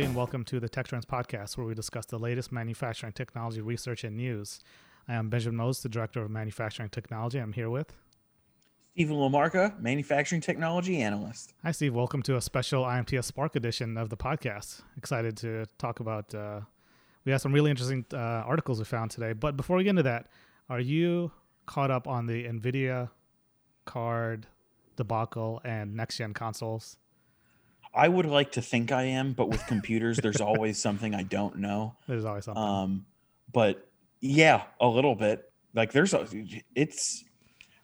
everybody, and welcome to the Tech Trends Podcast, where we discuss the latest manufacturing technology research and news. I am Benjamin Moses, the Director of Manufacturing Technology. I'm here with Stephen Lamarca, Manufacturing Technology Analyst. Hi, Steve. Welcome to a special IMTS Spark edition of the podcast. Excited to talk about. Uh, we have some really interesting uh, articles we found today. But before we get into that, are you caught up on the NVIDIA card debacle and next gen consoles? I would like to think I am, but with computers, there's always something I don't know. There's always something. Um, but yeah, a little bit. Like there's a, it's.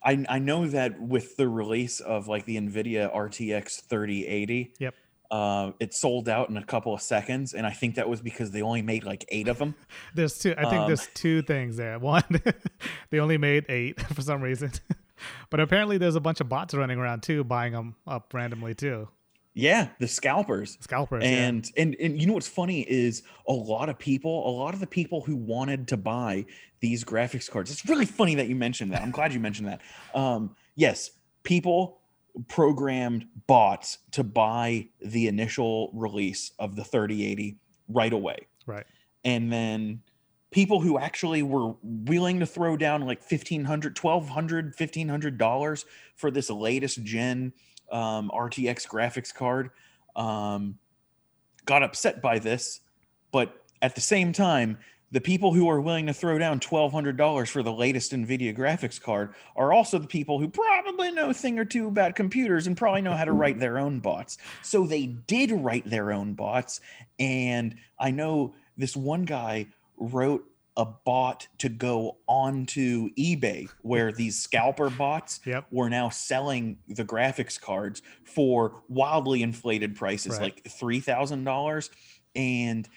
I I know that with the release of like the Nvidia RTX 3080. Yep. Uh, it sold out in a couple of seconds, and I think that was because they only made like eight of them. there's two. I think Um, there's two things there. One, they only made eight for some reason, but apparently there's a bunch of bots running around too, buying them up randomly too. Yeah, the scalpers. Scalpers. yeah. and and and you know what's funny is a lot of people a lot of the people who wanted to buy these graphics cards it's really funny that you mentioned that i'm glad you mentioned that um yes people programmed bots to buy the initial release of the 3080 right away right. and then people who actually were willing to throw down like 1500 1200 1500 dollars for this latest gen um, rtx graphics card um, got upset by this but at the same time the people who are willing to throw down $1200 for the latest nvidia graphics card are also the people who probably know a thing or two about computers and probably know how to write their own bots. So they did write their own bots and i know this one guy wrote a bot to go onto eBay where these scalper bots Yep. were now selling the graphics cards for wildly inflated prices, Right. like three thousand dollars. And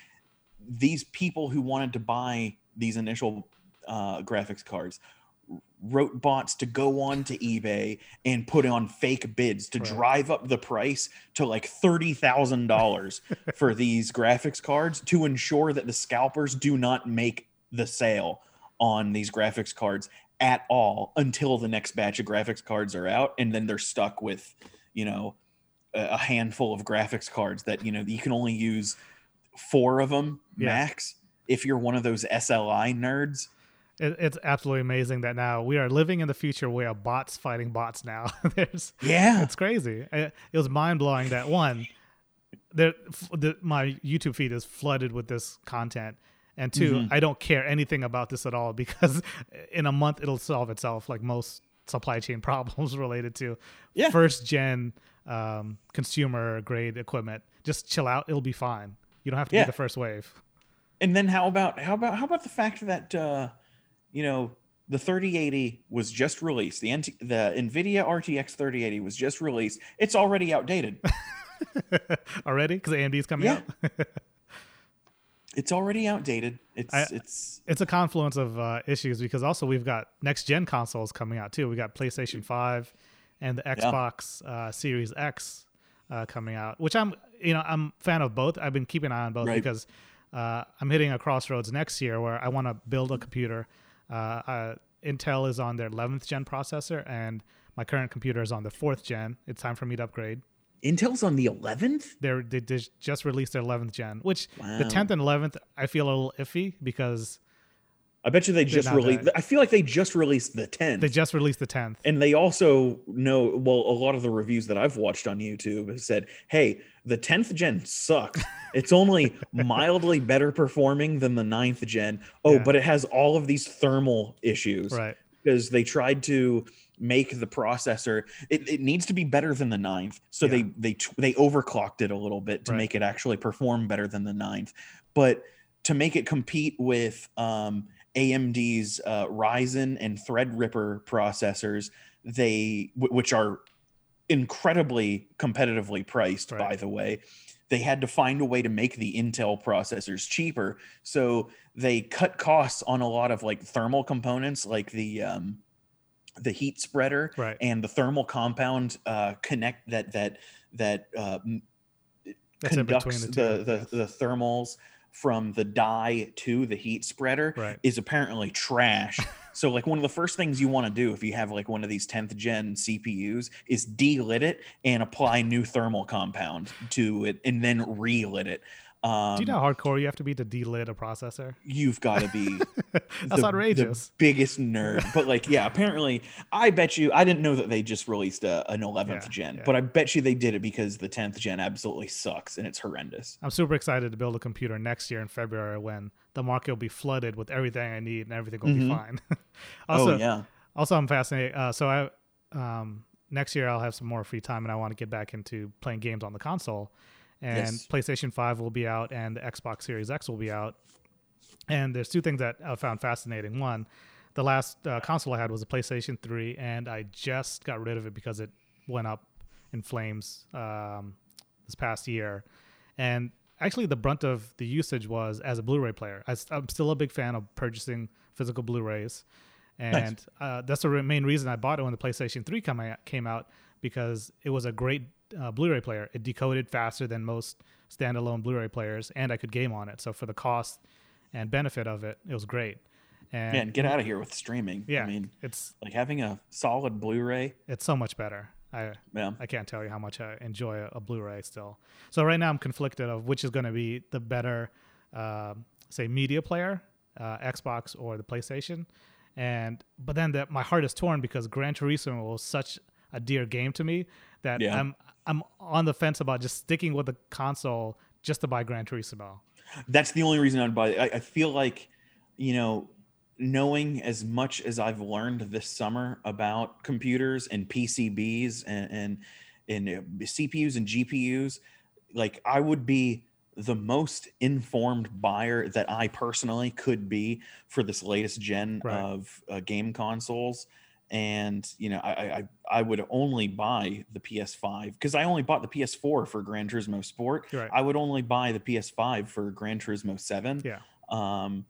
these people who wanted to buy these initial uh, graphics cards wrote bots to go on to eBay and put on fake bids to Right. drive up the price to like thirty thousand dollars for these graphics cards to ensure that the scalpers do not make the sale on these graphics cards at all until the next batch of graphics cards are out and then they're stuck with you know a handful of graphics cards that you know you can only use four of them Yeah. max if you're one of those SLI nerds it's absolutely amazing that now we are living in the future where bots fighting bots now. There's yeah it's crazy. It, it was mind blowing that one, there, the, my YouTube feed is flooded with this content, and 2 Mhm. I don't care anything about this at all because in a month it'll solve itself, like most supply chain problems related to Yeah. first gen um, consumer grade equipment. Just chill out; it'll be fine. You don't have to Yeah. be the first wave. And then how about how about how about the fact that uh, you know the 3080 was just released. The NT, the Nvidia RTX 3080 was just released. It's already outdated. Already, because AMD's coming Yeah. out. It's already outdated. It's I- it's it's a confluence of uh, issues because also we've got next gen consoles coming out too. We got PlayStation Five and the Xbox uh, Series X uh, coming out, which I'm you know I'm a fan of both. I've been keeping an eye on both Right. because uh, I'm hitting a crossroads next year where I want to build a computer. Uh, uh, Intel is on their 11th gen processor, and my current computer is on the fourth gen. It's time for me to upgrade. Intel's on the 11th. They're, they they just released their 11th gen, which the 10th and 11th I feel a little iffy because I bet you they just released. bad. I feel like they just released the 10th. they just released the 10th. and they also know well a lot of the reviews that i've watched on youtube have said hey the 10th gen sucks it's only mildly better performing than the 9th gen oh Yeah. but it has all of these thermal issues Right. because they tried to make the processor it, it needs to be better than the ninth so Yeah. they they they overclocked it a little bit to Right. make it actually perform better than the ninth but to make it compete with um, amd's uh, ryzen and threadripper processors they wh- which are incredibly competitively priced Right. by the way they had to find a way to make the intel processors cheaper so they cut costs on a lot of like thermal components like the um, the heat spreader Right. and the thermal compound uh, connect that that that uh, m- That's in between conducts the the the, the thermals from the die to the heat spreader Right. is apparently trash. so like one of the first things you want to do if you have like one of these 10th gen CPUs is delit it and apply new thermal compound to it and then relit it. Um, Do you know how hardcore you have to be to delit a processor? you've got to be That's the- outrageous. The biggest nerd. But like, yeah, apparently, I bet you. I didn't know that they just released a, an 11th Yeah, gen, yeah. but I bet you they did it because the 10th gen absolutely sucks and it's horrendous. I'm super excited to build a computer next year in February when the market will be flooded with everything I need and everything will be Mhm. fine. also, oh yeah, also I'm fascinated. Uh, so I um, next year I'll have some more free time and I want to get back into playing games on the console. And Yes. PlayStation 5 will be out and the Xbox Series X will be out. And there's two things that I found fascinating. One, the last uh, console I had was a PlayStation 3, and I just got rid of it because it went up in flames um, this past year. And actually, the brunt of the usage was as a Blu-ray player. I, am still a big fan of purchasing physical Blu-rays, and uh, that's the main reason I bought it when the PlayStation 3 come came out because it was a great uh, Blu-ray player. It decoded faster than most standalone Blu-ray players, and I could game on it. So for the cost and benefit of it, it was great. And man, get out of here with streaming. yeah, I mean, it's like having a solid Blu-ray. it's so much better. I Yeah, I can't tell you how much I enjoy a, a Blu-ray still. So right now I'm conflicted of which is going to be the better, um say, media player, uh, Xbox or the PlayStation. And but then that my heart is torn because Gran Turismo was such a dear game to me that Yeah. I'm I'm on the fence about just sticking with the console just to buy Gran Turismo. that's the only reason I'd buy it. I, I feel like, you know, knowing as much as I've learned this summer about computers and PCBs and and, and uh, CPUs and GPUs, like I would be the most informed buyer that I personally could be for this latest gen Right. of uh, game consoles. And you know, I, I I- would only buy the PS5 because I only bought the PS4 for Gran Turismo Sport. Right. I would only buy the PS5 for Gran Turismo 7. Yeah. Um,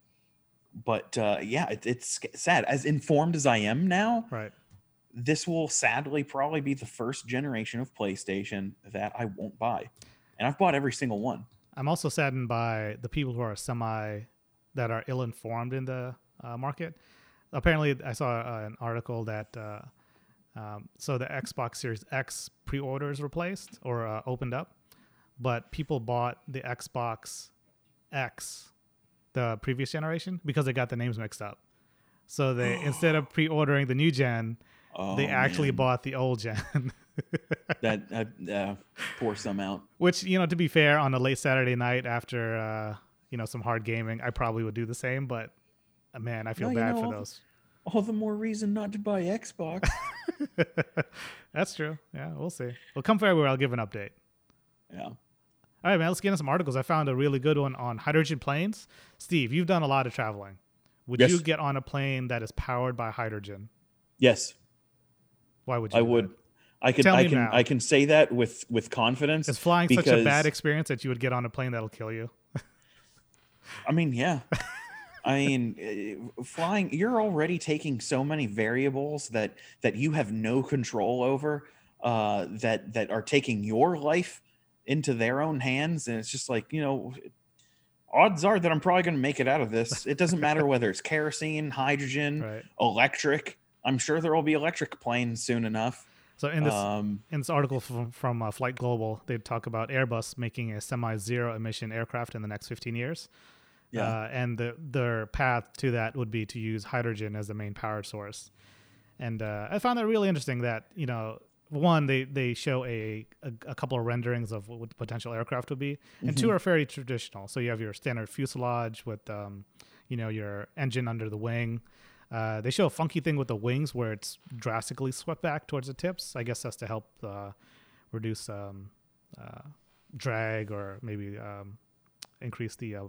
but uh, yeah, it, it's sad. As informed as I am now, Right. this will sadly probably be the first generation of PlayStation that I won't buy. And I've bought every single one. I'm also saddened by the people who are semi that are ill informed in the uh, market. Apparently, I saw uh, an article that uh, um, so the Xbox Series X pre-orders replaced or uh, opened up, but people bought the Xbox X, the previous generation, because they got the names mixed up. So they instead of pre-ordering the new gen, Oh, they actually man. bought the old gen. that. Uh, uh, pour some out. Which you know, to be fair, on a late Saturday night after uh, you know some hard gaming, I probably would do the same. But Oh, man, I feel No, you bad know, for those. All the more reason not to buy Xbox. That's true. Yeah, we'll see. Well, come February, I'll give an update. yeah. All right, man. Let's get into some articles. I found a really good one on hydrogen planes. Steve, you've done a lot of traveling. Would Yes. you get on a plane that is powered by hydrogen? Yes, Why would you? I do would. that? I can. Tell I me can. now. I can say that with with confidence. Is flying such a bad experience that you would get on a plane that'll kill you? I mean, yeah. I mean, eh, flying. You're already taking so many variables that that you have no control over. Uh, that that are taking your life into their own hands, and it's just like you know. Odds are that I'm probably going to make it out of this. It doesn't matter whether it's kerosene, hydrogen, Right. electric. I'm sure there will be electric planes soon enough. So in this um, in this article from, from uh, Flight Global, they talk about Airbus making a semi-zero emission aircraft in the next 15 years. Yeah, Uh, and the, their path to that would be to use hydrogen as the main power source. And uh, I found that really interesting that, you know, one, they, they show a, a, a couple of renderings of what the potential aircraft would be. And two are very traditional. So you have your standard fuselage with, um, you know, your engine under the wing. Uh, they show a funky thing with the wings where it's drastically swept back towards the tips. I guess that's to help uh, reduce um, uh, drag or maybe um, increase the uh,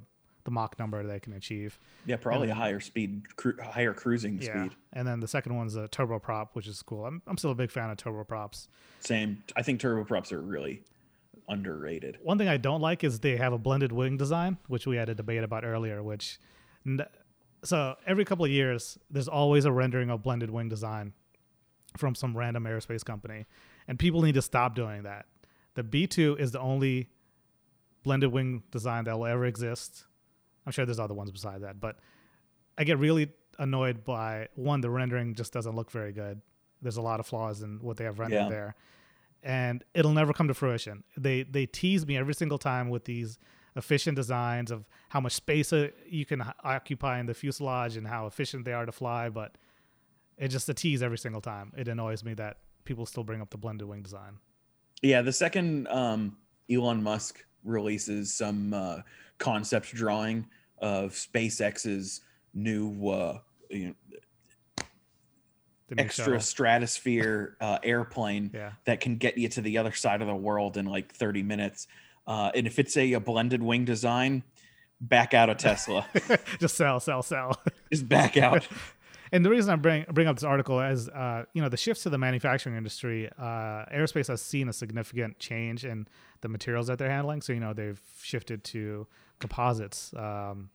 the Mach number they can achieve. yeah, probably a higher speed, cru- higher cruising Yeah, speed. and then the second one's a turboprop, which is cool. I'm I'm still a big fan of turboprops. Same. I think turboprops are really underrated. One thing I don't like is they have a blended wing design, which we had a debate about earlier. Which, n- so every couple of years, there's always a rendering of blended wing design from some random aerospace company, and people need to stop doing that. The B2 is the only blended wing design that will ever exist. I'm sure there's other ones beside that, but I get really annoyed by one, the rendering just doesn't look very good. There's a lot of flaws in what they have rendered Yeah. there. And it'll never come to fruition. They they tease me every single time with these efficient designs of how much space uh, you can occupy in the fuselage and how efficient they are to fly. But it's just a tease every single time. It annoys me that people still bring up the blended wing design. Yeah, the second um, Elon Musk releases some uh, concept drawing of SpaceX's new uh, you know, extra shuttle. stratosphere uh, airplane Yeah. that can get you to the other side of the world in like 30 minutes. Uh, and if it's a, a blended wing design, back out of Tesla. just sell, sell, sell. Just back out. And the reason I bring bring up this article is, uh, you know, the shifts to the manufacturing industry. Uh, aerospace has seen a significant change in the materials that they're handling. So you know, they've shifted to composites. Um,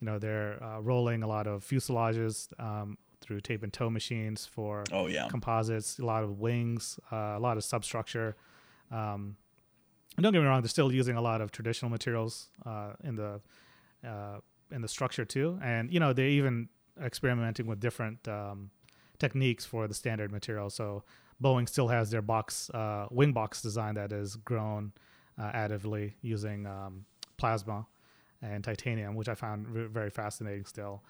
you know, they're uh, rolling a lot of fuselages um, through tape and tow machines for Oh yeah. composites. A lot of wings, uh, a lot of substructure. Um, and don't get me wrong; they're still using a lot of traditional materials uh, in the uh, in the structure too. And you know, they're even experimenting with different um, techniques for the standard material. So Boeing still has their box uh, wing box design that is grown uh, additively using um, plasma and titanium, which I found v- very fascinating still.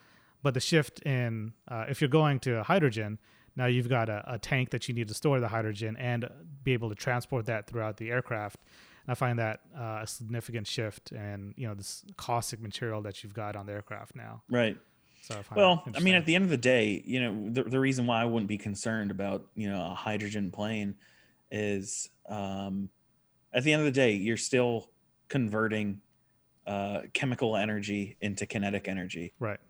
But the shift in uh, if you're going to hydrogen, now you've got a, a tank that you need to store the hydrogen and be able to transport that throughout the aircraft. And I find that uh, a significant shift in you know this caustic material that you've got on the aircraft now. Right. So I find Well, I mean, at the end of the day, you know, the, the reason why I wouldn't be concerned about, you know, a hydrogen plane is um, at the end of the day, you're still converting uh, chemical energy into kinetic energy, right,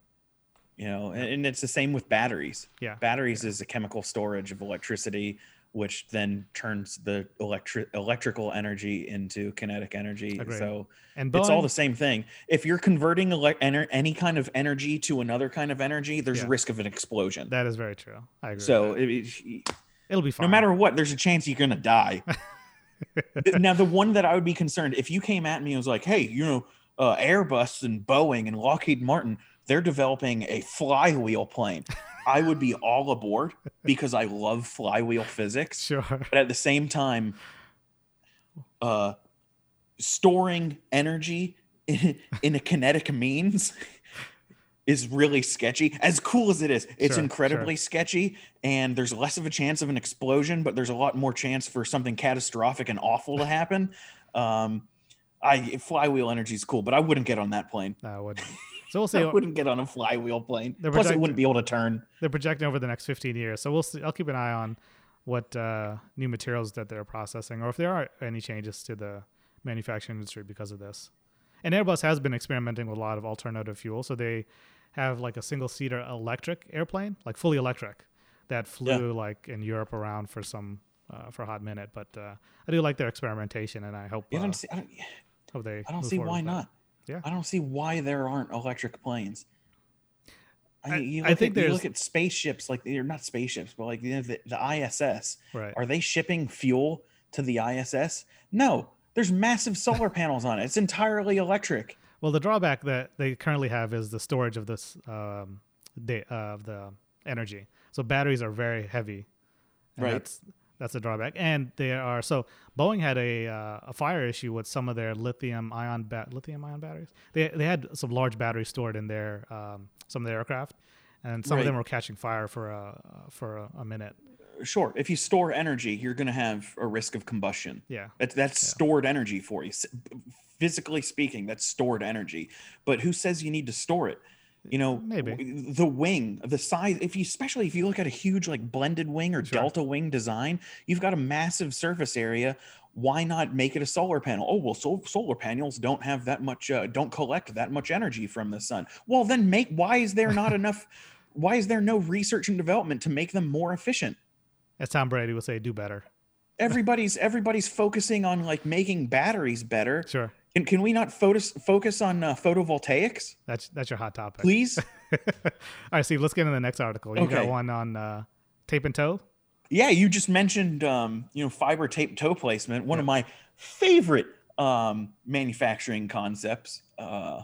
you know, and, and it's the same with batteries. yeah, Batteries is a chemical storage of electricity, which then turns the electric electrical energy into kinetic energy. Agreed. So and it's all the same thing. If you're converting ele- ener- any kind of energy to another kind of energy, there's Yeah. risk of an explosion. That is very true. I agree. so it- it'll be fine. no matter what, there's a chance you're gonna die. Now, the one that I would be concerned if you came at me and was like, "Hey, you know, uh, Airbus and Boeing and Lockheed Martin, they're developing a flywheel plane," I would be all aboard because I love flywheel physics. sure. But at the same time, uh, storing energy in, in a kinetic means is really sketchy. As cool as it is, it's Sure, incredibly sketchy, and there's less of a chance of an explosion, but there's a lot more chance for something catastrophic and awful to happen. Um, I flywheel energy is cool, but I wouldn't get on that plane. No, I wouldn't. So we'll see. I wouldn't get on a flywheel plane. Plus, it wouldn't be able to turn. they're projecting over the next 15 years. So we'll see. I'll keep an eye on what uh, new materials that they're processing, or if there are any changes to the manufacturing industry because of this. And Airbus has been experimenting with a lot of alternative fuel. So they have like a single seater electric airplane, like fully electric, that flew like in Europe around for some uh, for a hot minute. But uh, I do like their experimentation, and I hope You uh, don't see, I don't, hope they. I don't see why not. Yeah. I don't see why there aren't electric planes. I, you I think at, you look at spaceships, like they're not spaceships, but like you know, the, the ISS. Right. Are they shipping fuel to the ISS? No, there's massive solar panels on it. It's entirely electric. Well, the drawback that they currently have is the storage of this um, uh, of the energy. So batteries are very heavy. and Right. That's that's a drawback, and there are so. Boeing had a uh, a fire issue with some of their lithium ion ba- lithium ion batteries. They they had some large batteries stored in their um, some of their aircraft, and some of them were catching fire for a for a, a minute. Sure, if you store energy, you're going to have a risk of combustion. Yeah, That's that's Yeah. stored energy for you. Physically speaking, that's stored energy. But who says you need to store it? You know, Maybe. the wing, the size. If you, especially if you look at a huge like blended wing or Sure. delta wing design, you've got a massive surface area. Why not make it a solar panel? Oh well, sol- solar panels don't have that much, uh, don't collect that much energy from the sun. Well, then make. Why is there not enough? Why is there no research and development to make them more efficient? as Tom Brady would say, do better. everybody's everybody's focusing on like making batteries better. Sure, Can, can we not focus focus on uh, photovoltaics, that's that's your hot topic. please? All right, Steve. Let's get into the next article. You got one on uh, tape and tow. yeah, you just mentioned um, you know fiber tape tow placement, one of my favorite um, manufacturing concepts. Uh,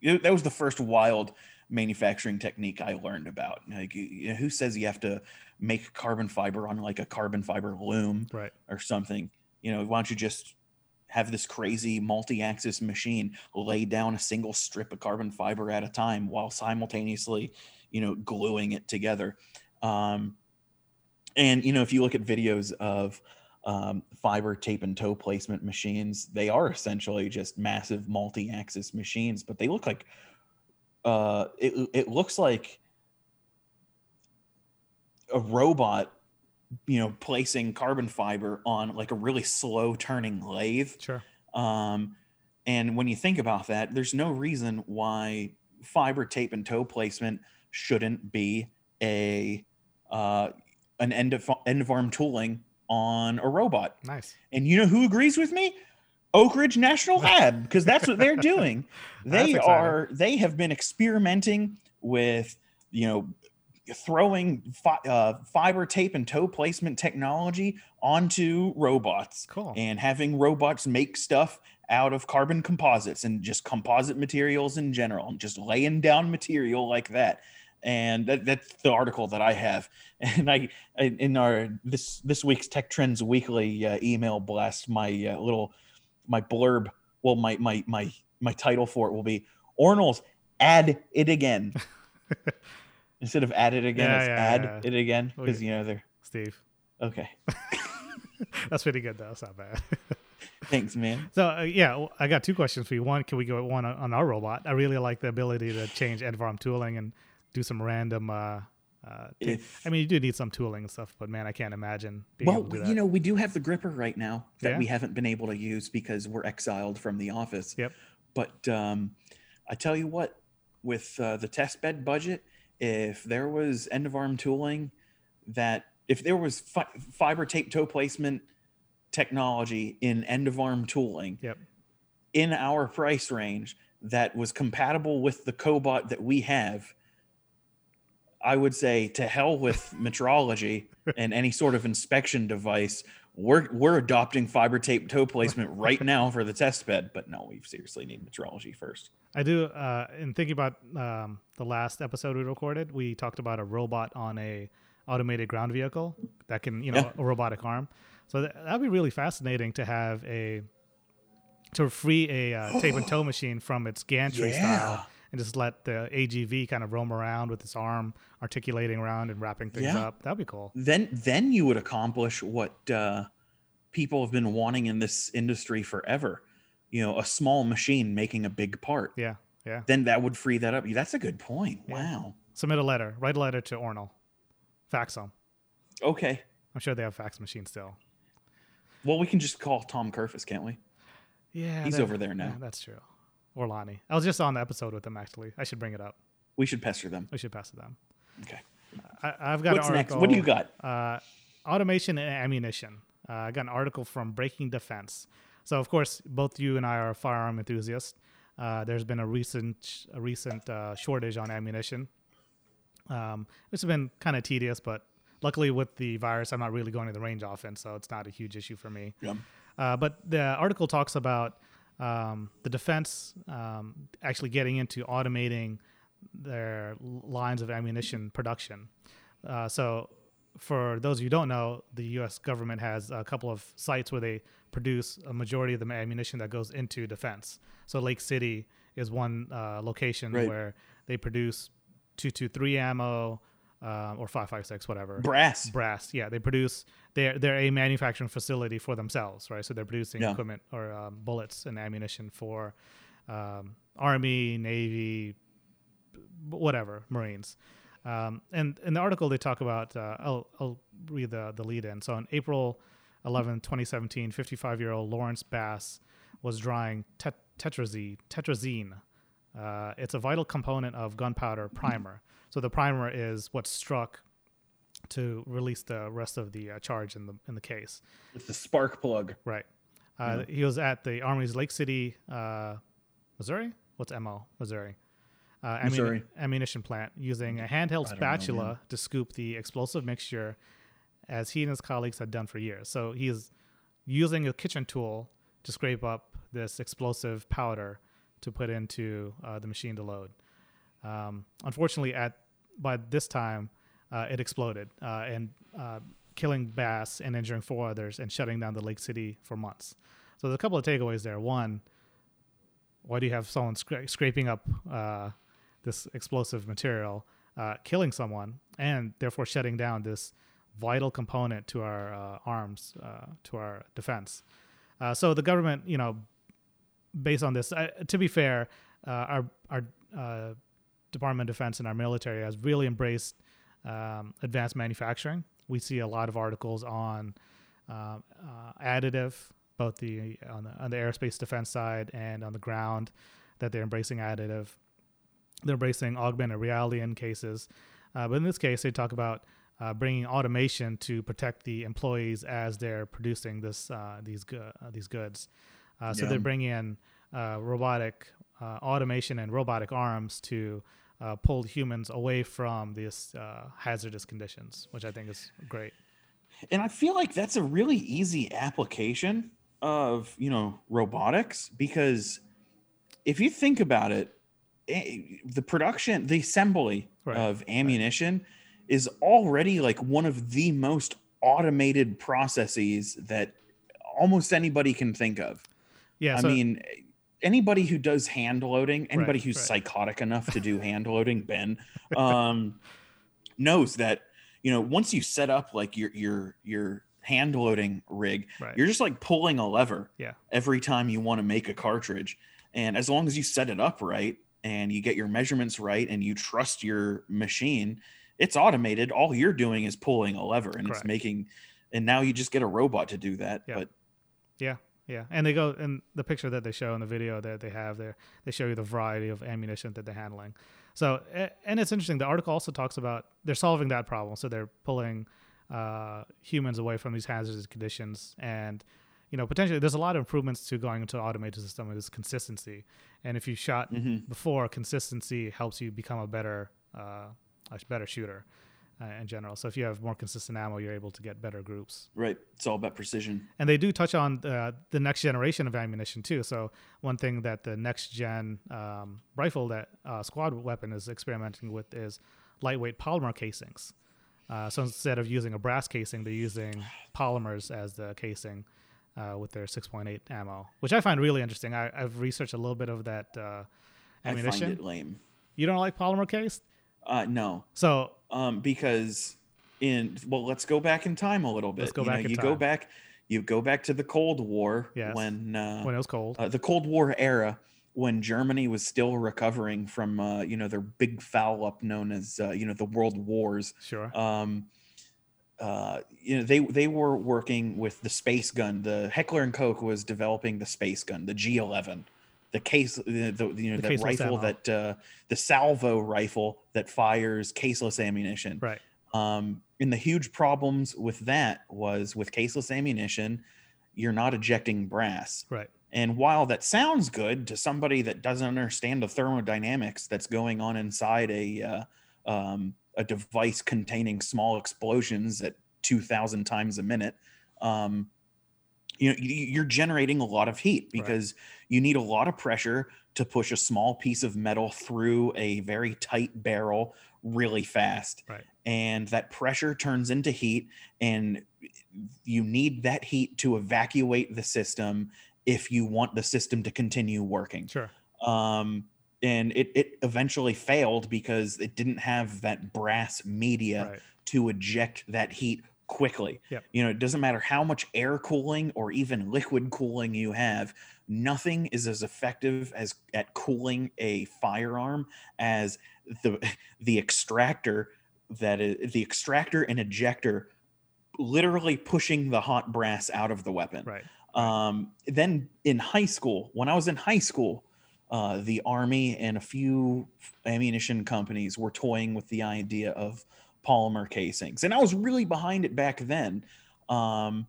it- that was the first wild manufacturing technique I learned about. Like, you know, who says you have to make carbon fiber on like a carbon fiber loom? Right. or something. You know, why don't you just have this crazy multi-axis machine lay down a single strip of carbon fiber at a time while simultaneously, you know, gluing it together. Um, and you know, if you look at videos of um, fiber tape and tow placement machines, they are essentially just massive multi-axis machines, but they look like uh, it, it looks like a robot you know placing carbon fiber on like a really slow turning lathe Sure. um, and when you think about that there's no reason why fiber tape and tow placement shouldn't be a uh, an end of end of arm tooling on a robot Nice. and you know who agrees with me? Oak Ridge National Lab, because that's what they're doing. They are they have been experimenting with you know throwing fi- uh, fiber tape and tow placement technology onto robots Cool. and having robots make stuff out of carbon composites and just composite materials in general and just laying down material like that. And that, that's the article that i have. And i in our this this week's tech trends weekly uh, email blast my uh, little my blurb well my my my my title for it will be ORNL's add it again instead of add it again Yeah, it's yeah, add yeah. it again Oh, because yeah. you know they're Steve. okay That's pretty good though. That's not bad. thanks man so uh, yeah, I got two questions for you. One, can we go one on, our robot? I really like the ability to change end of tooling and do some random. Uh, uh, If- I mean, you do need some tooling and stuff, but man, I can't imagine being Well, able to do that. you know, we do have the gripper right now that Yeah. we haven't been able to use because we're exiled from the office. Yep. But um, I tell you what, with uh, the test bed budget, if there was end of arm tooling that, if there was fi- fiber tape tow placement technology in end of arm tooling Yep. in our price range that was compatible with the cobot that we have, I would say to hell with metrology and any sort of inspection device. We're we're adopting fiber tape tow placement right now for the test bed, but no, we seriously need metrology first. I do. Uh, in thinking about um, the last episode we recorded, we talked about a robot on a automated ground vehicle that can, you know, Yeah. a robotic arm. So that that'd be really fascinating to have a to free a uh, tape and tow machine from its gantry Yeah. style and just let the AGV kind of roam around with its arm articulating around and wrapping things Yeah. up. That'd be cool. Then then you would accomplish what uh, people have been wanting in this industry forever. You know, a small machine making a big part. Yeah, yeah. Then that would free that up. That's a good point. Yeah. Wow. Submit a letter. Write a letter to ORNL. Fax them. Okay. I'm sure they have fax machines still. Well, we can just call Tom Kurfess, can't we? Yeah, He's over there now. yeah, that's true. Or Lonnie. I was just on the episode with them actually. I should bring it up. We should pester them. We should pass it them. Okay. I, I've got What's an next? article. What do you got? Uh, automation and ammunition. Uh, I got an article from Breaking Defense. So of course, both you and I are firearm enthusiasts. Uh, there's been a recent a recent uh, shortage on ammunition. Um, it's been kind of tedious, but luckily with the virus, I'm not really going to the range often, so it's not a huge issue for me. Yeah. Uh, but the article talks about um, the defense um, actually getting into automating their lines of ammunition production. Uh, so, for those of you who don't know, the U.S. government has a couple of sites where they produce a majority of the ammunition that goes into defense. So, Lake City is one uh, location Right. where they produce 223 ammo uh, or 556, whatever Brass. brass yeah they produce they're they're a manufacturing facility for themselves right so they're producing Yeah. equipment or um, bullets and ammunition for um, army navy whatever marines um, and in the article they talk about uh, I'll, I'll read the, the lead in so on april 11 2017 55 year old lawrence bass was drawing tet- tetrazene tetrazene uh, it's a vital component of gunpowder primer so the primer is what's struck to release the rest of the uh, charge in the in the case. It's the spark plug. Right. Uh, He was at the Army's Lake City, uh, Missouri. What's MO? Missouri. Uh, Missouri. ammunition plant using a handheld don't know, spatula to scoop the explosive mixture, as he and his colleagues had done for years. So he is using a kitchen tool to scrape up this explosive powder to put into uh, the machine to load. Um, unfortunately, at by this time, uh, it exploded uh, and uh, killing Bass and injuring four others and shutting down the Lake City for months. So there's a couple of takeaways there. One, why do you have someone scra- scraping up uh, this explosive material, uh, killing someone, and therefore shutting down this vital component to our uh, arms, uh, to our defense? Uh, so the government, you know, based on this, uh, to be fair, our our Department of Defense and our military has really embraced um, advanced manufacturing. We see a lot of articles on additive both the on, the on the aerospace defense side and on the ground that they're embracing additive. They're embracing augmented reality in cases, uh, but in this case, they talk about uh, bringing automation to protect the employees as they're producing this uh, these go- uh, these goods. Uh, so yeah. they're bringing in uh, robotic automation and robotic arms to pull humans away from these hazardous conditions, which I think is great. And I feel like that's a really easy application of you know robotics because if you think about it eh, the production the assembly right. of ammunition right. Is already like one of the most automated processes that almost anybody can think of yeah i so- mean anybody who does hand loading anybody right, who's psychotic enough to do hand loading ben um knows that you know once you set up like your your your hand loading rig. Right. You're just like pulling a lever yeah. every time you want to make a cartridge. And as long as you set it up right and you get your measurements right and you trust your machine, it's automated. All you're doing is pulling a lever and Correct. it's making and now you just get a robot to do that. Yeah. But yeah, yeah. And they go and the picture that they show in the video that they have there, they show you the variety of ammunition that they're handling. So and it's interesting. The article also talks about they're solving that problem. So they're pulling uh, humans away from these hazardous conditions and you know potentially there's a lot of improvements to going into an automated system is consistency and if you shot mm-hmm. before consistency helps you become a better uh, a better shooter uh, in general so if you have more consistent ammo you're able to get better groups right it's all about precision and they do touch on the, the next generation of ammunition too so one thing that the next gen um, rifle that uh, squad weapon is experimenting with is lightweight polymer casings uh, so instead of using a brass casing, they're using polymers as the casing uh, with their 6.8 ammo, which I find really interesting. I, have researched a little bit of that uh, ammunition. I find it lame. You don't like polymer cased? Uh, no. So um, because in well, let's go back in time a little bit. Let's go you back. Know, you time. go back. You go back to the Cold War yes. when uh, when it was cold. Uh, the Cold War era when Germany was still recovering from uh, you know their big foul up known as uh, you know the World Wars. Sure. Um, uh, you know they they were working with the space gun. The Heckler and Koch was developing the space gun, the G11, the case the, the you know the, the rifle ammo. that uh, the salvo rifle that fires caseless ammunition. Right. Um, and the huge problems with that was with caseless ammunition, you're not ejecting brass. Right. And while that sounds good to somebody that doesn't understand the thermodynamics that's going on inside a uh, um, a device containing small explosions at 2,000 times a minute, um, you know you're generating a lot of heat because right. You need a lot of pressure to push a small piece of metal through a very tight barrel really fast. Right. And that pressure turns into heat, and you need that heat to evacuate the system if you want the system to continue working. Sure. Um, and it, it eventually failed because it didn't have that brass media right. to eject that heat quickly. Yep. You know, it doesn't matter how much air cooling or even liquid cooling you have, nothing is as effective as at cooling a firearm as the the extractor that is the extractor and ejector literally pushing the hot brass out of the weapon. Right. Um, then in high school, when I was in high school, uh, the army and a few ammunition companies were toying with the idea of polymer casings, and I was really behind it back then. Um,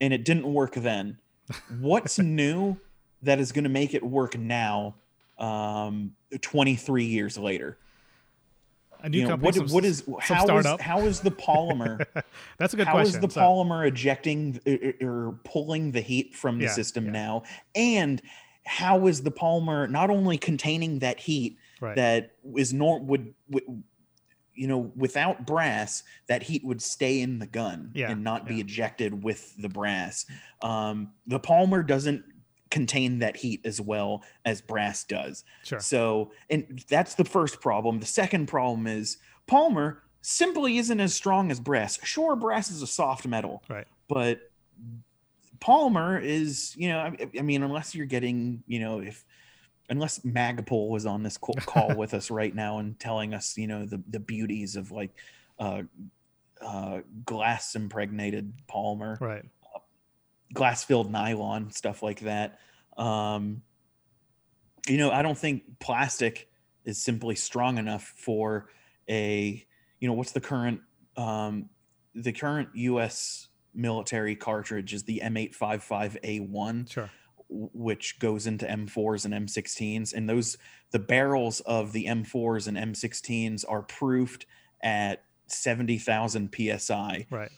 and it didn't work then. What's new that is going to make it work now, um, 23 years later? A new you know, company, what, some, what is how is how is the polymer? That's a good how question. How is the so, polymer ejecting or, or, pulling the heat from the yeah, system yeah. now? And how is the polymer not only containing that heat right. that is nor would, would you know, without brass, that heat would stay in the gun Yeah, and not be ejected with the brass. Um, the polymer doesn't contain that heat as well as brass does. Sure. So, and that's the first problem. The second problem is polymer simply isn't as strong as brass. Sure, brass is a soft metal, Right. but polymer is, you know, I, I mean, unless you're getting, you know, if unless Magpul was on this call with us right now and telling us, you know, the the beauties of like uh, uh, glass impregnated polymer Right. glass filled nylon stuff like that um you know i don't think plastic is simply strong enough for a you know what's the current um the current us military cartridge is the m855a1 Sure. Which goes into m4s and m16s and those the barrels of the m4s and m16s are proofed at 70,000 psi Right.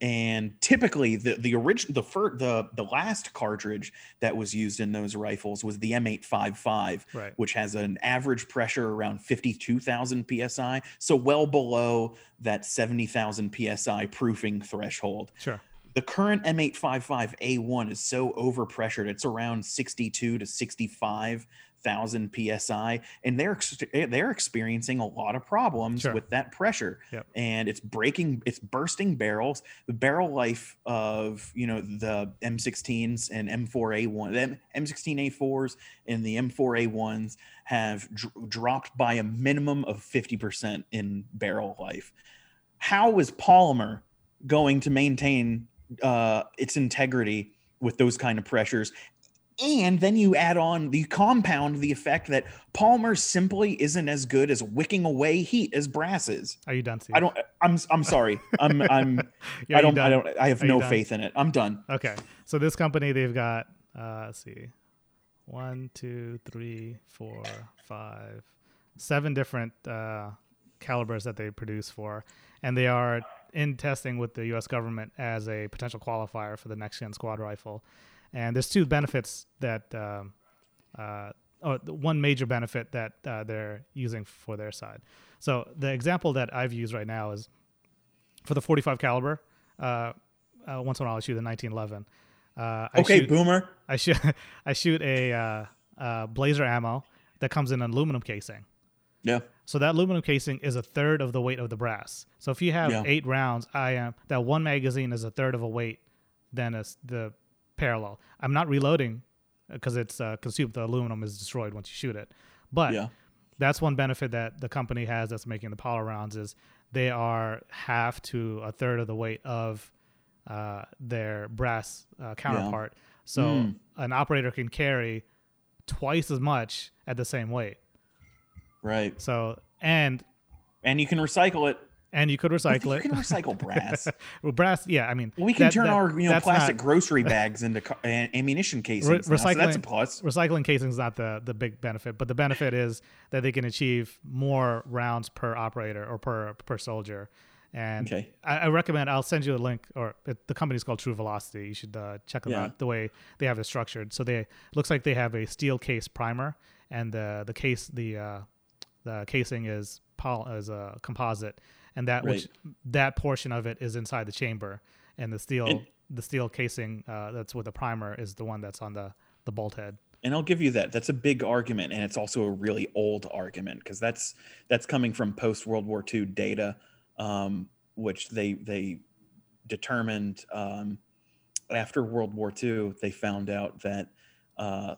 and typically the the original the first, the the last cartridge that was used in those rifles was the M855 Right. which has an average pressure around 52,000 psi so well below that 70,000 psi proofing threshold Sure. The current M855A1 is so overpressured it's around 62 to 65 thousand psi and they're eh, they're experiencing a lot of problems Sure. with that pressure Yep. and it's breaking it's bursting barrels the barrel life of you know the m16s and m4a1 the m16a4s and the m4a1s have dr- dropped by a minimum of 50% in barrel life how is polymer going to maintain uh, its integrity with those kind of pressures and then you add on the compound the effect that polymer simply isn't as good as wicking away heat as brass is Are you done, Steve? I don't. I'm. I'm sorry. I'm. I'm. I don't. I don't. I have Are no faith in it. I'm done. Okay. So this company, they've got, uh, let's see, one, two, three, four, five, seven different uh, calibers that they produce for, and they are in testing with the U.S. government as a potential qualifier for the next gen squad rifle. And there's two benefits that, um, uh, or one major benefit that uh, they're using for their side. So the example that I've used right now is for the 45 caliber. Uh, uh, once in a while, I shoot a 1911. Uh, I Okay, shoot, boomer. I shoot I shoot a uh, uh, blazer ammo that comes in an aluminum casing. Yeah. So that aluminum casing is a third of the weight of the brass. So if you have Yeah. eight rounds, I am that one magazine is a third of a weight than as the parallel. I'm not reloading because it's uh, consumed. The aluminum is destroyed once you shoot it. But Yeah. that's one benefit that the company has that's making the power rounds is they are half to a third of the weight of uh, their brass uh, counterpart. So Mm. an operator can carry twice as much at the same weight. Right. So and And you can recycle it. and you could recycle it. You can recycle brass. well, brass, yeah. I mean, we can that- turn that- our you know plastic not- grocery bags into ca- ammunition casings. now, so that's a recycling- plus. recycling casing is not the the big benefit, but the benefit is that they can achieve more rounds per operator or per per soldier. And Okay. I, I recommend I'll send you a link, or it, the company's called True Velocity. You should uh, check them Yeah. out. The way they have it structured, so they looks like they have a steel case primer, and the the case the uh, the casing is pol is a composite, and that which that portion of it is inside the chamber, and the steel And- the steel casing uh, that's with the primer is the one that's on the the bolt head. And I'll give you that. That's a big argument, and it's also a really old argument because that's that's coming from post World War II data, um, which they they determined um, after World War II. They found out that uh,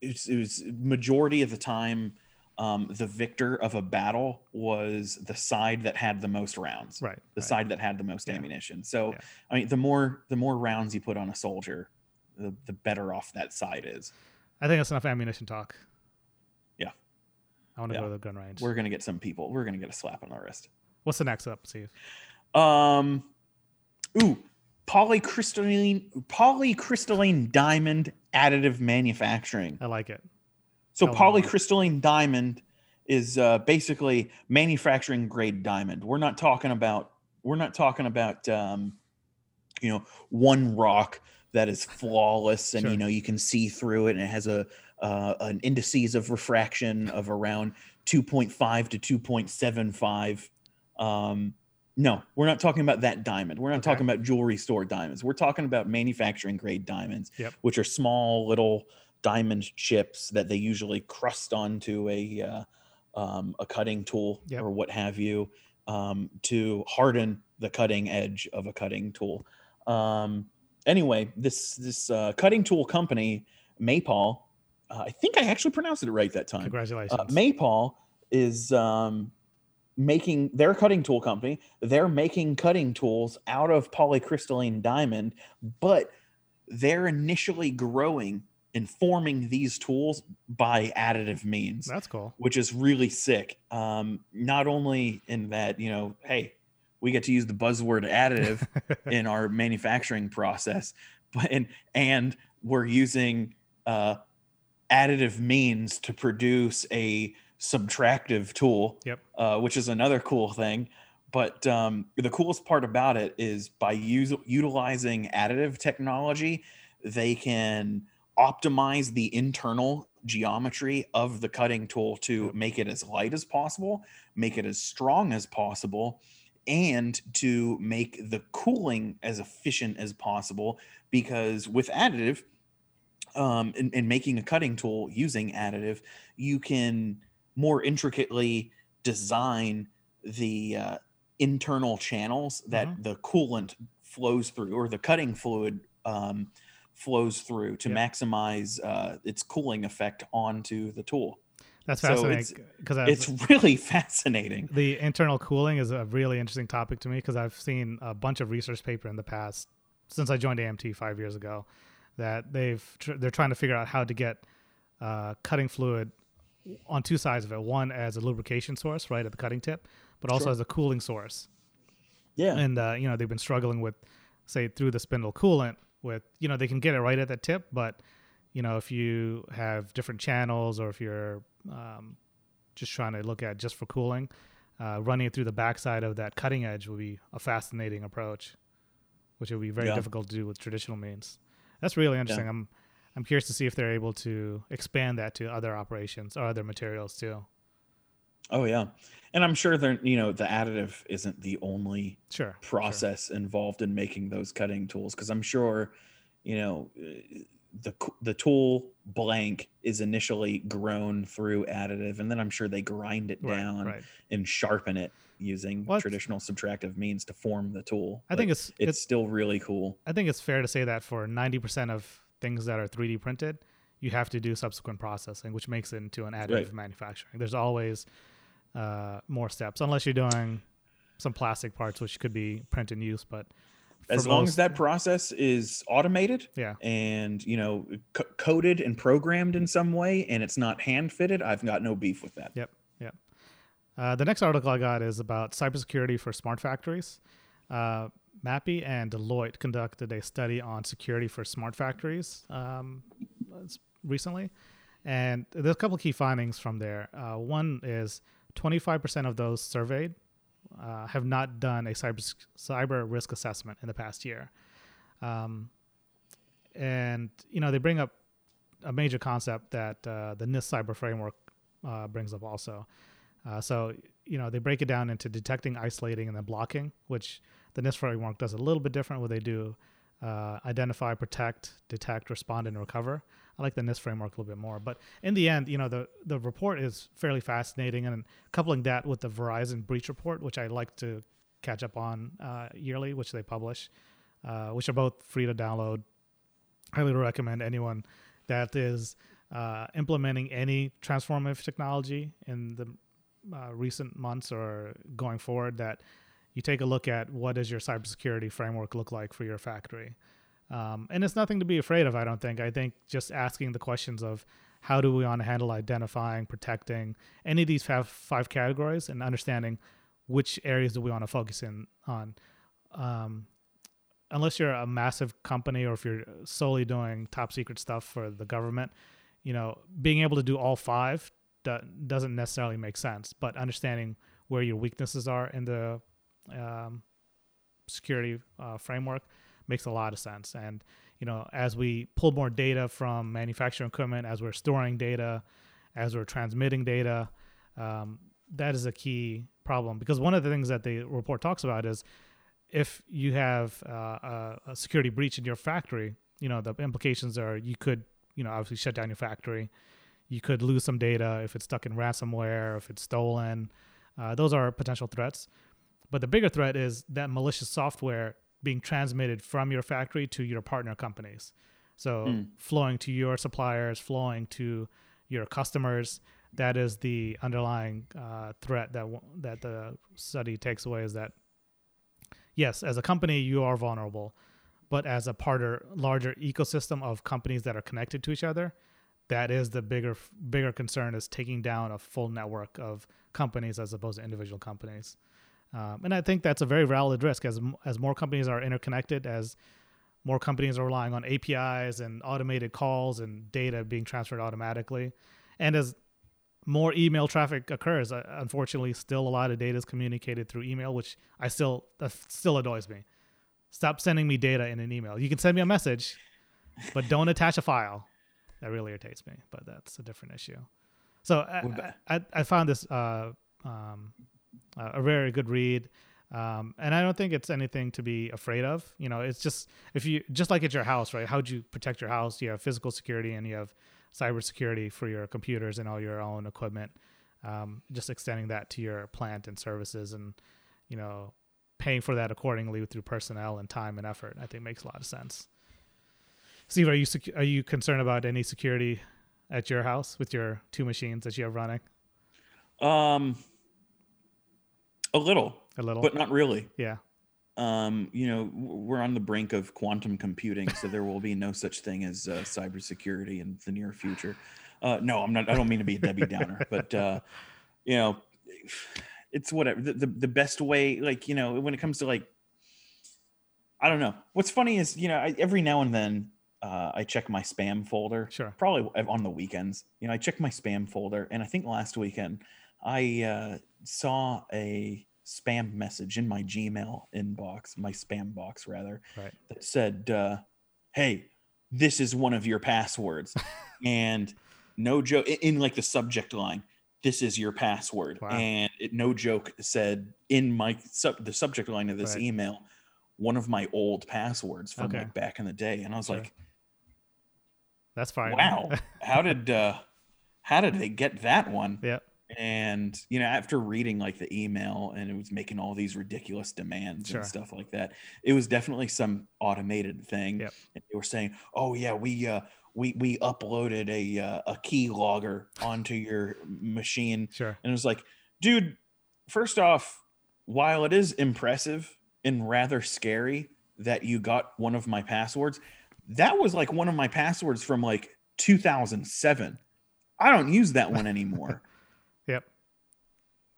it, was, it was majority of the time um, the victor of a battle was the side that had the most rounds, Right. the right. side that had the most Yeah. ammunition. So Yeah. I mean, the more the more rounds you put on a soldier, the, the better off that side is. I think that's enough ammunition talk. Yeah. I want to Yeah. go to the gun range. We're gonna get some people. We're gonna get a slap on the wrist. What's the next up, Steve? Um, ooh, polycrystalline polycrystalline diamond additive manufacturing. I like it. So more. polycrystalline diamond is uh, basically manufacturing grade diamond. We're not talking about we're not talking about um, you know one rock that is flawless and Sure. you know you can see through it and it has a uh, an indices of refraction of around 2.5 to 2.75 um, no, we're not talking about that diamond. We're not Okay. talking about jewelry store diamonds. We're talking about manufacturing grade diamonds, Yep. which are small little diamond chips that they usually crust onto a uh, um, a cutting tool Yep. or what have you um, to harden the cutting edge of a cutting tool. Um, anyway, this this uh, cutting tool company, Mapal, uh, I think I actually pronounced it right that time. Congratulations. Uh, Mapal is um, making their cutting tool company. They're making cutting tools out of polycrystalline diamond, but they're initially growing and forming these tools by additive means, That's cool. which is really sick. Um, not only in that, you know, hey, we get to use the buzzword additive in our manufacturing process but and and we're using uh additive means to produce a subtractive tool Yep. uh, which is another cool thing but um, the coolest part about it is by use, utilizing additive technology they can optimize the internal geometry of the cutting tool to make it as light as possible make it as strong as possible and to make the cooling as efficient as possible because with additive um, in, in making a cutting tool using additive you can more intricately design the uh, internal channels that Mhm. the coolant flows through or the cutting fluid um, flows through to Yep. maximize uh, its cooling effect onto the tool That's so it's- fascinating because it's really fascinating the internal cooling is a really interesting topic to me because I've seen a bunch of research paper in the past since I joined AMT five years ago that they've tr- they're trying to figure out how to get uh, cutting fluid on two sides of it. One as a lubrication source, right at the cutting tip, but also Sure. as a cooling source. yeah And uh, you know they've been struggling with, say, through the spindle coolant. With you know they can get it right at the tip, but you know if you have different channels or if you're um, just trying to look at just for cooling, uh, running it through the backside of that cutting edge would be a fascinating approach, which would be very Yeah. difficult to do with traditional means. That's really interesting. I'm I'm curious to see if they're able to expand that to other operations or other materials too. Oh yeah, and I'm sure they're you know the additive isn't the only Sure. sure. process involved in making those cutting tools because I'm sure you know uh, the the tool blank is initially grown through additive, and then I'm sure they grind it Right, down right. and sharpen it using Well, traditional subtractive means to form the tool. I think it's it's it's still really cool. I think it's fair to say that for 90% of things that are 3D printed, you have to do subsequent processing, which makes it into an additive Right. manufacturing. There's always uh, more steps, unless you're doing some plastic parts, which could be print and use. But As long most- as that process is automated yeah, and you know c- coded and programmed in some way, and it's not hand fitted, I've got no beef with that. Yep, yep. Uh, the next article I got is about cybersecurity for smart factories. Uh, MAPI and Deloitte conducted a study on security for smart factories um, recently, and there's a couple key findings from there. Uh, one is 25% of those surveyed uh, have not done a cyber cyber risk assessment in the past year, um, and you know they bring up a major concept that uh, the NIST cyber framework uh, brings up also. Uh, so you know they break it down into detecting, isolating, and then blocking, which the NIST framework does a little bit different. Where they do uh, identify, protect, detect, respond, and recover. I like the NIST framework a little bit more, but in the end, you know the the report is fairly fascinating, and coupling that with the Verizon breach report, which I like to catch up on uh, yearly, which they publish, uh, which are both free to download. Highly recommend anyone that is uh, implementing any transformative technology in the uh, recent months or going forward that you take a look at what does your cybersecurity framework look like for your factory. Um, and it's nothing to be afraid of, I don't think. I think just asking the questions of how do we want to handle identifying, protecting any of these five, five categories and understanding which areas do we want to focus in on. Um, unless you're a massive company or if you're solely doing top secret stuff for the government, you know, being able to do all five do- doesn't necessarily make sense. But understanding where your weaknesses are in the um, security uh, framework makes a lot of sense. And you know, as we pull more data from manufacturing equipment, as we're storing data, as we're transmitting data, um, that is a key problem because one of the things that the report talks about is if you have uh, a, a security breach in your factory, you know the implications are you could you know obviously shut down your factory, you could lose some data if it's stuck in ransomware, if it's stolen. Uh, those are potential threats. But the bigger threat is that malicious software being transmitted from your factory to your partner companies. So mm. flowing to your suppliers, flowing to your customers. That is the underlying uh, threat that that the study takes away is that yes, as a company you are vulnerable, but as a part of larger ecosystem of companies that are connected to each other, that is the bigger bigger concern is taking down a full network of companies as opposed to individual companies. Um, and I think that's a very valid risk as as more companies are interconnected, as more companies are relying on APIs and automated calls and data being transferred automatically, and as more email traffic occurs, uh, unfortunately, still a lot of data is communicated through email, which I still that still annoys me. Stop sending me data in an email. You can send me a message, but don't attach a file. That really irritates me, but that's a different issue. So I, I, I found this uh, um, uh, a very good read. Um, and I don't think it's anything to be afraid of. You know, it's just if you just like at your house, right? How'd you protect your house? You have physical security and you have cybersecurity for your computers and all your own equipment. Um, just extending that to your plant and services, and you know, paying for that accordingly through personnel and time and effort. I think makes a lot of sense. Steve, are you sec- are you concerned about any security at your house with your two machines that you have running? Um, a little, a little, but not really. Yeah. Um, you know, we're on the brink of quantum computing, so there will be no such thing as uh, cybersecurity in the near future. Uh, no, I'm not. I don't mean to be a Debbie Downer, but uh, you know, it's whatever. The, the the best way, like you know, when it comes to like, I don't know. What's funny is you know, I, every now and then uh, I check my spam folder. Sure. Probably on the weekends. You know, I check my spam folder, and I think last weekend I uh, saw a spam message in my Gmail inbox, my spam box rather, right. that said, uh, "Hey, this is one of your passwords," and no joke in, like the subject line, "This is your password," wow. and it no joke said in my sub the subject line of this right. email, one of my old passwords from okay. like back in the day, and I was sure. like, "That's fine." Wow, how did uh, how did they get that one? Yeah and you know after reading like the email and it was making all these ridiculous demands sure. and stuff like that it was definitely some automated thing yep. and they were saying oh yeah we uh we we uploaded a uh, a key logger onto your machine sure and it was like dude first off while it is impressive and rather scary that you got one of my passwords that was like one of my passwords from like 2007 i don't use that one anymore.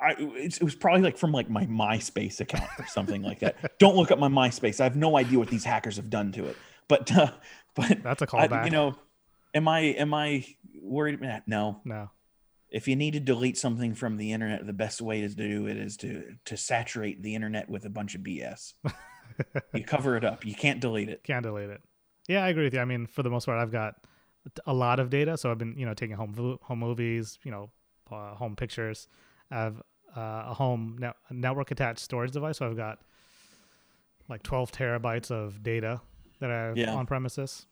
I, it was probably like from like my MySpace account or something like that. Don't look up my MySpace. I have no idea what these hackers have done to it. But uh, but that's a callback. you know, am I am I worried? No, no. If you need to delete something from the internet, the best way to do it is to to saturate the internet with a bunch of BS. you cover it up. You can't delete it. Can't delete it. Yeah, I agree with you. I mean, for the most part, I've got a lot of data, so I've been you know taking home home movies, you know, uh, home pictures. I have uh, a home ne- network attached storage device, so I've got like 12 terabytes of data that I have yeah. on premises.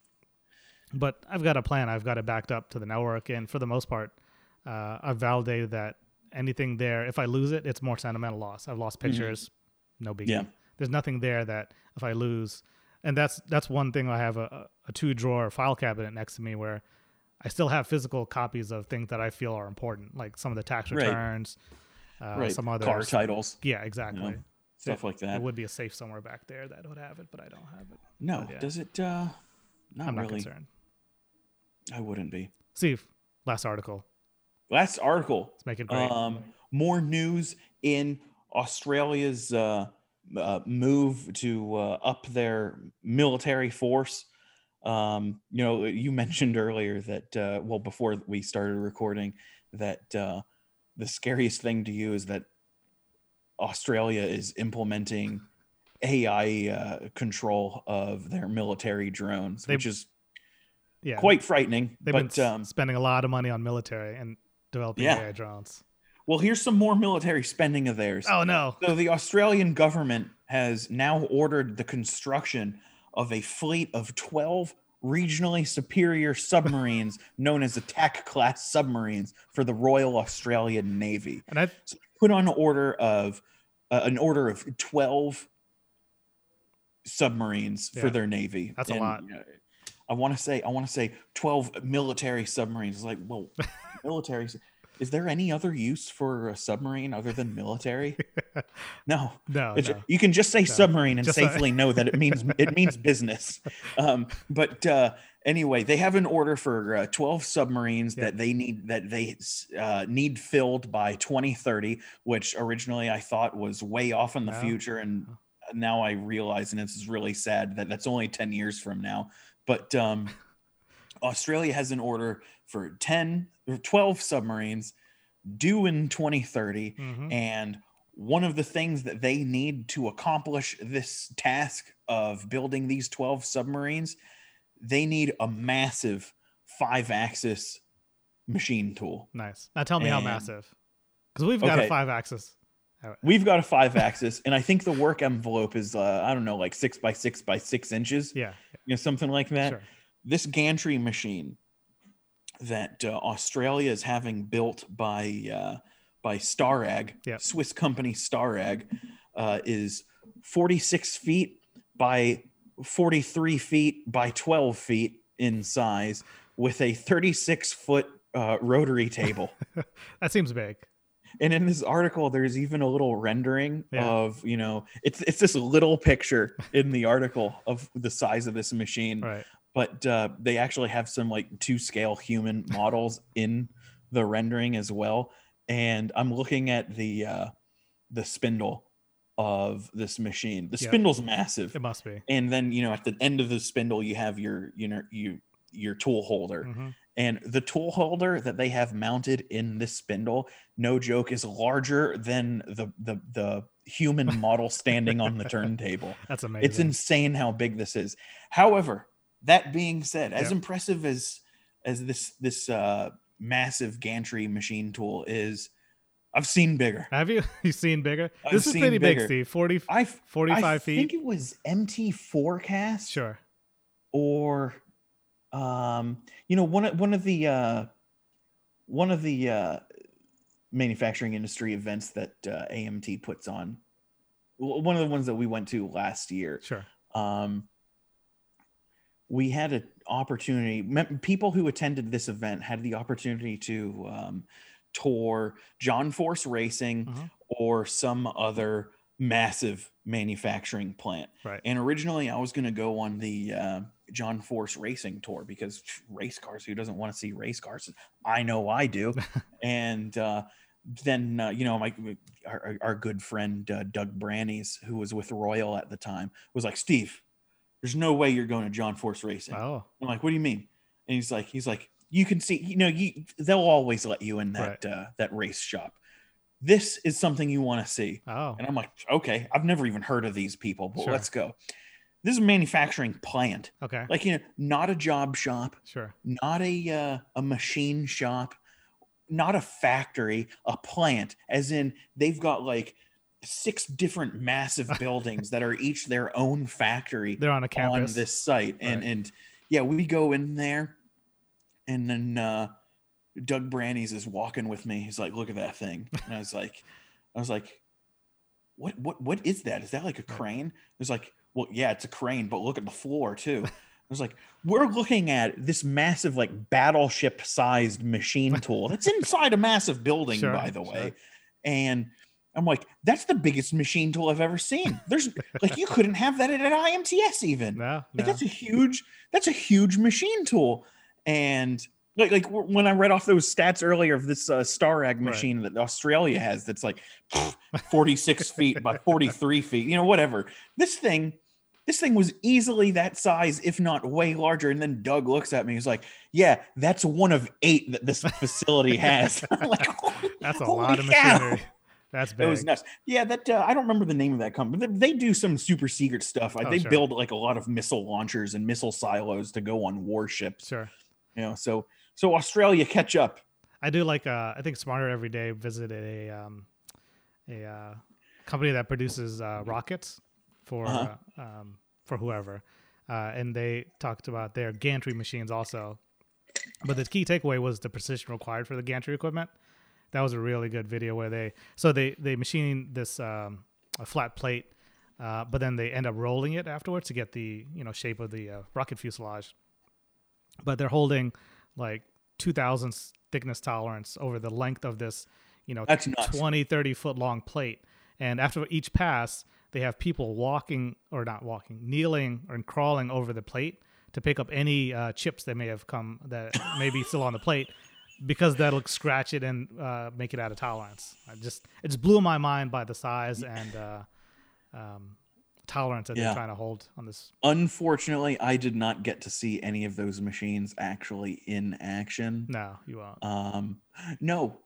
But I've got a plan. I've got it backed up to the network, and for the most part, uh, I've validated that anything there, if I lose it, it's more sentimental loss. I've lost mm-hmm. pictures, mm-hmm. no biggie. Yeah. There's nothing there that if I lose, and that's that's one thing. I have a, a two drawer file cabinet next to me where I still have physical copies of things that I feel are important, like some of the tax returns, right. Uh, right. some other car titles. Yeah, exactly. You know, stuff it, like that. It would be a safe somewhere back there that would have it, but I don't have it. No, yeah. does it? uh Not I'm really. not concerned. I wouldn't be. Steve, last article. Last article. Let's make it great. Um, more news in Australia's uh, uh, move to uh, up their military force um, you know, you mentioned earlier that uh, well before we started recording that uh, the scariest thing to you is that Australia is implementing AI uh, control of their military drones, they, which is yeah, quite frightening. They've but, been um, spending a lot of money on military and developing yeah. AI drones. Well, here's some more military spending of theirs. Oh no. So the Australian government has now ordered the construction of a fleet of 12 regionally superior submarines known as attack class submarines for the Royal Australian Navy. And I Put on order of uh, an order of 12 submarines Yeah. for their navy. That's a lot. uh, I want to say I want to say 12 military submarines. It's like, well, military is there any other use for a submarine other than military? No. no, no. You can just say submarine and Just safely know that it means it means business. Um, but uh, anyway, they have an order for uh, 12 submarines Yeah. that they need that they uh, need filled by 2030, which originally I thought was way off in the No. future, and now I realize, and this is really sad that that's only 10 years from now. But um, Australia has an order for 10 or 12 submarines due in 2030 Mhm. and one of the things that they need to accomplish this task of building these 12 submarines, they need a massive five axis machine tool. Nice. Now tell me how massive Because we've got a five axis. We've got a five axis, and I think the work envelope is, uh, I don't know, like six by six by six inches, Yeah. you know, something like that. Sure. This gantry machine that uh, Australia is having built by uh, by Starrag, Yep. Swiss company Starrag, uh, is 46 feet by 43 feet by 12 feet in size, with a 36 foot uh, rotary table. That seems big. and in this article, there's even a little rendering Yeah. of you know it's it's this little picture in the article of the size of this machine Right. But uh, they actually have some like two scale human models in the rendering as well and i'm looking at the uh, the spindle of this machine the Yeah. spindle's massive It must be. and then you know at the end of the spindle you have your you know you your tool holder Mhm. and the tool holder that they have mounted in this spindle no joke is larger than the the, the human model standing on the turntable That's amazing. it's insane how big this is. However, that being said, as Yep. impressive as as this this uh, massive gantry machine tool is, I've seen bigger. Have you? You seen bigger? I've this is pretty bigger. big, Steve. 40, I've 45 I feet. I think it was MT Forecast Sure. or um you know one of one of the uh one of the uh manufacturing industry events that uh, AMT puts on one of the ones that we went to last year Sure. um, we had an opportunity people who attended this event had the opportunity to um, tour john force racing Mhm. or some other massive manufacturing plant Right. and originally i was going to go on the uh, john force racing tour because race cars who doesn't want to see race cars i know i do and uh, then uh, you know my our, our- our good friend uh, Doug Brannies, who was with Royal at the time, was like, "Steve, there's no way you're going to John Force Racing." Oh, I'm like, "What do you mean?" And he's like, "He's like, you can see, you know, you they'll always let you in that uh, that race shop. This is something you want to see." oh, And I'm like, "Okay, I've never even heard of these people, but Sure. let's go." This is a manufacturing plant, okay. like you know, not a job shop, Sure. not a uh, a machine shop, not a factory, a plant. As in, they've got like six different massive buildings that are each their own factory They're on a on campus. this site. And Right. and yeah, we go in there, and then uh, Doug Brannies is walking with me. He's like, "Look at that thing," and I was like, "I was like." What what what is that? Is that like a crane? It's like, well, yeah, it's a crane, but look at the floor too. I was like, we're looking at this massive, like battleship sized machine tool that's inside a massive building, Sure, by the sure. way. And I'm like, that's the biggest machine tool I've ever seen. There's like, you couldn't have that at IMTS even. no, Like, no. that's a huge, that's a huge machine tool. And like, like when I read off those stats earlier of this uh, Starrag machine that Australia has, that's like 46 feet by 43 feet, you know, whatever. This thing, this thing was easily that size, if not way larger. And then Doug looks at me, he's like, "Yeah, that's one of eight that this facility has." Like, That's a lot of cow." machinery. That's It was nuts. Yeah, that uh, I don't remember the name of that company. They, they do some super secret stuff. Like, Oh, they sure. build like a lot of missile launchers and missile silos to go on warships. Sure. You know, so so Australia catch up. I do like. Uh, I think Smarter Every Day visited a um, a uh, company that produces uh, rockets for Uh-huh. uh, um, for whoever, uh, and they talked about their gantry machines also. But the key takeaway was the precision required for the gantry equipment. That was a really good video where they so they they machine this um, a flat plate, uh, but then they end up rolling it afterwards to get the you know shape of the uh, rocket fuselage. But they're holding like 2000 thickness tolerance over the length of this you know That's nuts. 20 30 foot long plate and after each pass they have people walking or not walking kneeling or crawling over the plate to pick up any uh, chips that may have come that may be still on the plate because that'll scratch it and uh, make it out of tolerance I just it just blew my mind by the size and uh, um, tolerance that Yeah. they're trying to hold on this Unfortunately, I did not get to see any of those machines actually in action. no you won't Um, no,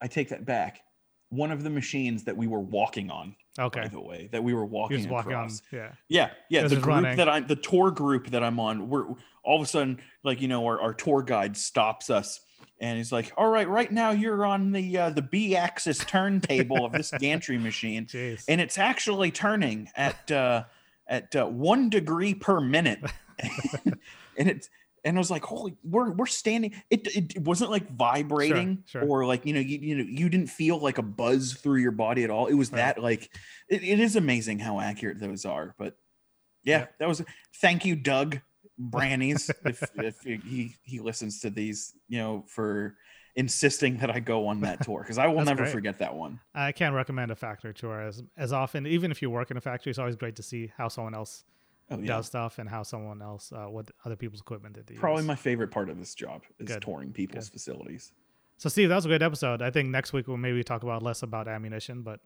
I take that back. One of the machines that we were walking on, okay by the way, that we were walking, walking on yeah Yeah, yeah. This The group running. that I'm, the tour group that I'm on, we're all of a sudden like you know our, our tour guide stops us and he's like, "All right, right now you're on the uh, the B axis turntable of this gantry machine, jeez and it's actually turning at uh, at uh, one degree per minute." and it's and I was like, "Holy, we're we're standing." It it wasn't like vibrating sure. or like you know you you know you didn't feel like a buzz through your body at all. It was Right. that like it, it is amazing how accurate those are. But yeah, Yeah. that was thank you, Doug Brannies, if if he he listens to these, you know, for insisting that I go on that tour because I will never great. forget that one. I can't recommend a factory tour as as often. Even if you work in a factory, it's always great to see how someone else Oh yeah, does stuff and how someone else, uh, what other people's equipment did. probably use. my favorite part of this job is Good. touring people's Good. facilities. So, Steve, that was a great episode. I think next week we'll maybe talk about less about ammunition, but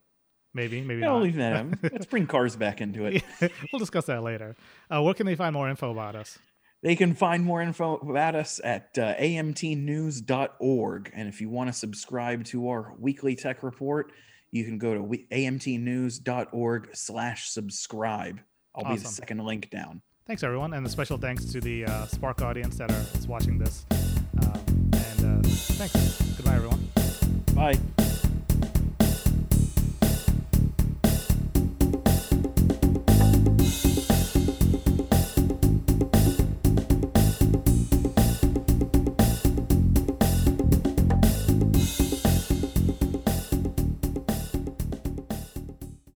maybe, maybe Yeah, I'll not. leave that. Let's bring cars back into it. we'll discuss that later. Uh, where can they find more info about us? They can find more info about us at uh, amtnews.org. And if you want to subscribe to our weekly tech report, you can go to we- amtnews.org slash subscribe. I'll be the second link down. Thanks, everyone, and a special thanks to the uh, Spark audience that are is watching this. Um, and uh, thanks. Goodbye, everyone. Bye.